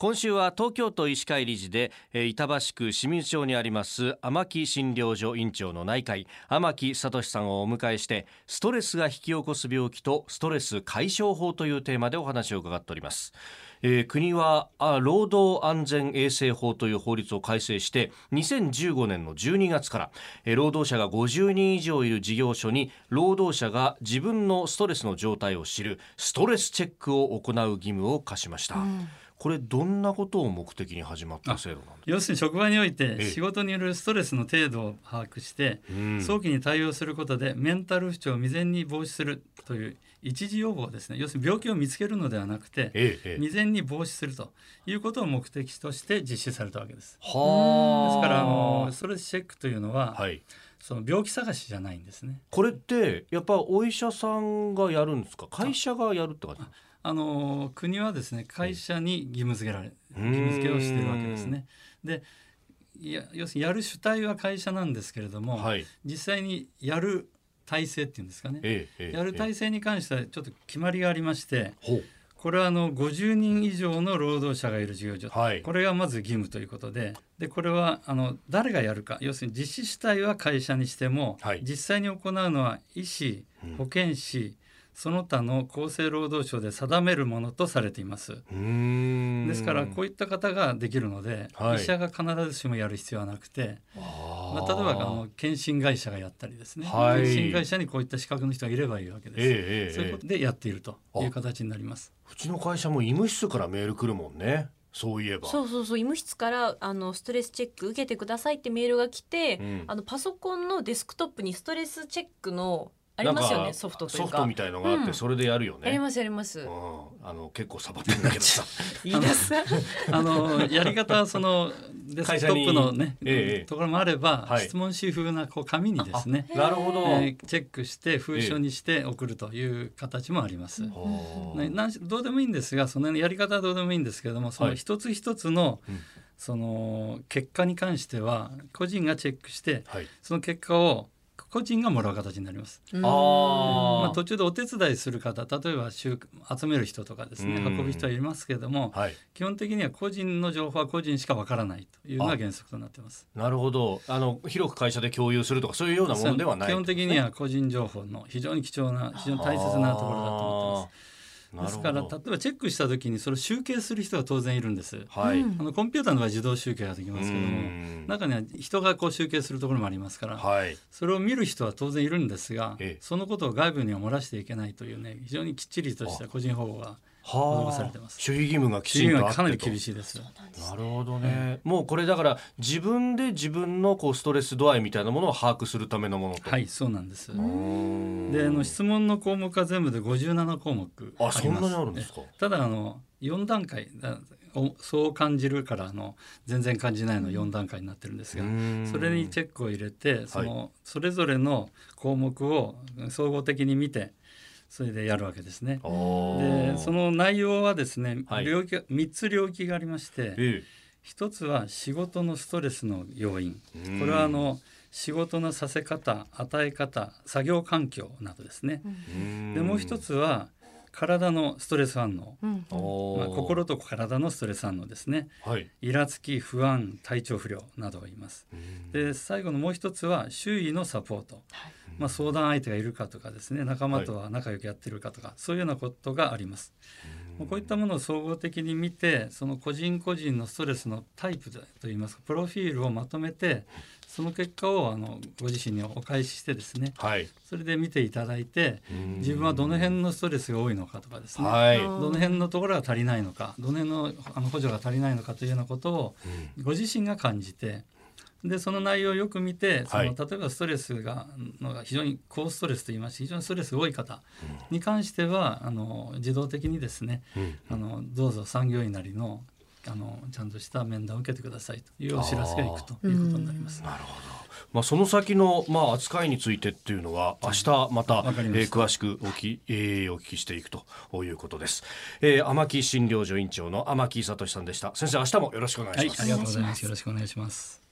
今週は東京都医師会理事で板橋区清水町にあります天木診療所院長の内科医天木聡さんをお迎えしてストレスが引き起こす病気とストレス解消法というテーマでお話を伺っております、えー国はあ労働安全衛生法という法律を改正して2015年の12月から、えー労働者が50人以上いる事業所に労働者が自分のストレスの状態を知るストレスチェックを行う義務を課しました、これどんなことを目的に始まった制度なんですか？要するに職場においえてえ仕事によるストレスの程度を把握してうん。早期に対応することでメンタル不調を未然に防止するという一時予防ですね。要するに病気を見つけるのではなくて未然に防止するということを目的として実施されたわけです。はあ。ですからあのストレスチェックというのは、はい。その病気探しじゃないんですね。これってやっぱお医者さんがやるんですか？会社がやるって感じあの国はですね会社に義務付けられうん。義務付けをしているわけですね。でいや要するにやる主体は会社なんですけれども、はい。実際にやる体制っていうんですかね、ええええやる体制に関してはちょっと決まりがありましてこれはあの50人以上の労働者がいる事業所、はい。これがまず義務ということででこれはあの誰がやるか。要するに実施主体は会社にしても、はい。実際に行うのは医師うん。保健師その他の厚生労働省で定めるものとされています。ですからこういった方ができるので、はい。医者が必ずしもやる必要はなくて、あまあ、例えばあの検診会社がやったりですね、はい。検診会社にこういった資格の人がいればいいわけです。ええええ。そういうことでやっているという形になります。うちの会社も医務室からメール来るもんね。そういえば。そうそうそう医務室からあのストレスチェック受けてくださいってメールが来て、うん。あのパソコンのデスクトップにストレスチェックのありますよねソフトというか。ソフトみたいのがあって、うん。それでやるよね。ありますあります、うん、あの結構サボってんだけどさ。いいです。あのやり方はそのデスクトップのね、ええところもあれば、はい。質問紙風なこう紙にですね、なるほど、えーチェックして封書にして送るという形もあります。なんしどうでもいいんですがそのやり方はどうでもいいんですけれどもそはい。の一つ一つの、うん。その結果に関しては個人がチェックしてはい。その結果を個人がもらう形になります。うん。あー。まあ、途中でお手伝いする方例えば集集める人とかですねうん。運ぶ人はいますけれどもはい。基本的には個人の情報は個人しかわからないというのが原則となっています。なるほど。あの広く会社で共有するとかそういうようなものではない。基本的には個人情報の非常に貴重な非常に大切なところだと思ってます。ですから例えばチェックした時にそれを集計する人が当然いるんです。はい、うん。あのコンピューターの場合自動集計ができますけどもうん。中には人がこう集計するところもありますから、はい。それを見る人は当然いるんですが、ええ。そのことを外部には漏らしていけないというね非常にきっちりとした個人保護がは施されてます守秘義務がきちんとあってと。はかなり厳しいです。なるほどね、もうこれだから自分で自分のこうストレス度合いみたいなものを把握するためのものと。はいそうなんです。であの質問の項目は全部で57項目あります。あそんなにあるんですか？えただあの4段階そう感じるからあの全然感じないの4段階になってるんですが、それにチェックを入れてその、それぞれの項目を総合的に見てそれでやるわけですね。でその内容はですね、はい。領域が3つ領域がありましてえ一つは仕事のストレスの要因。えこれはあの仕事のさせ方与え方作業環境などですね。うん。でもう一つは体のストレス反応、うん。まあ、心と体のストレス反応ですね。はい。イラつき不安体調不良などを言います。うん。で最後のもう一つは周囲のサポート、まあ、相談相手がいるかとかですね仲間とは仲良くやってるかとか、そういうようなことがあります。もうこういったものを総合的に見てその個人個人のストレスのタイプといいますかプロフィールをまとめてその結果をあのご自身にお返ししてですねはい。それで見ていただいて自分はどの辺のストレスが多いのかとかですね、はい。うんどの辺のところが足りないのかどの辺のあの補助が足りないのかというようなことをご自身が感じてでその内容をよく見てその、はい例えばストレスがのが非常に高ストレスといいまして非常にストレスが多い方に関してはあの自動的にですねうんあのどうぞ産業医なりのあのちゃんとした面談を受けてくださいというお知らせがいくということになります。なるほど。まあその先のまあ扱いについてっていうのは明日またえー詳しくおき、えーお聞きしていくということです。えー、天木診療所院長の天木聡さんでした。先生明日もよろしくお願いします。はい、ありがとうございます。よろしくお願いします。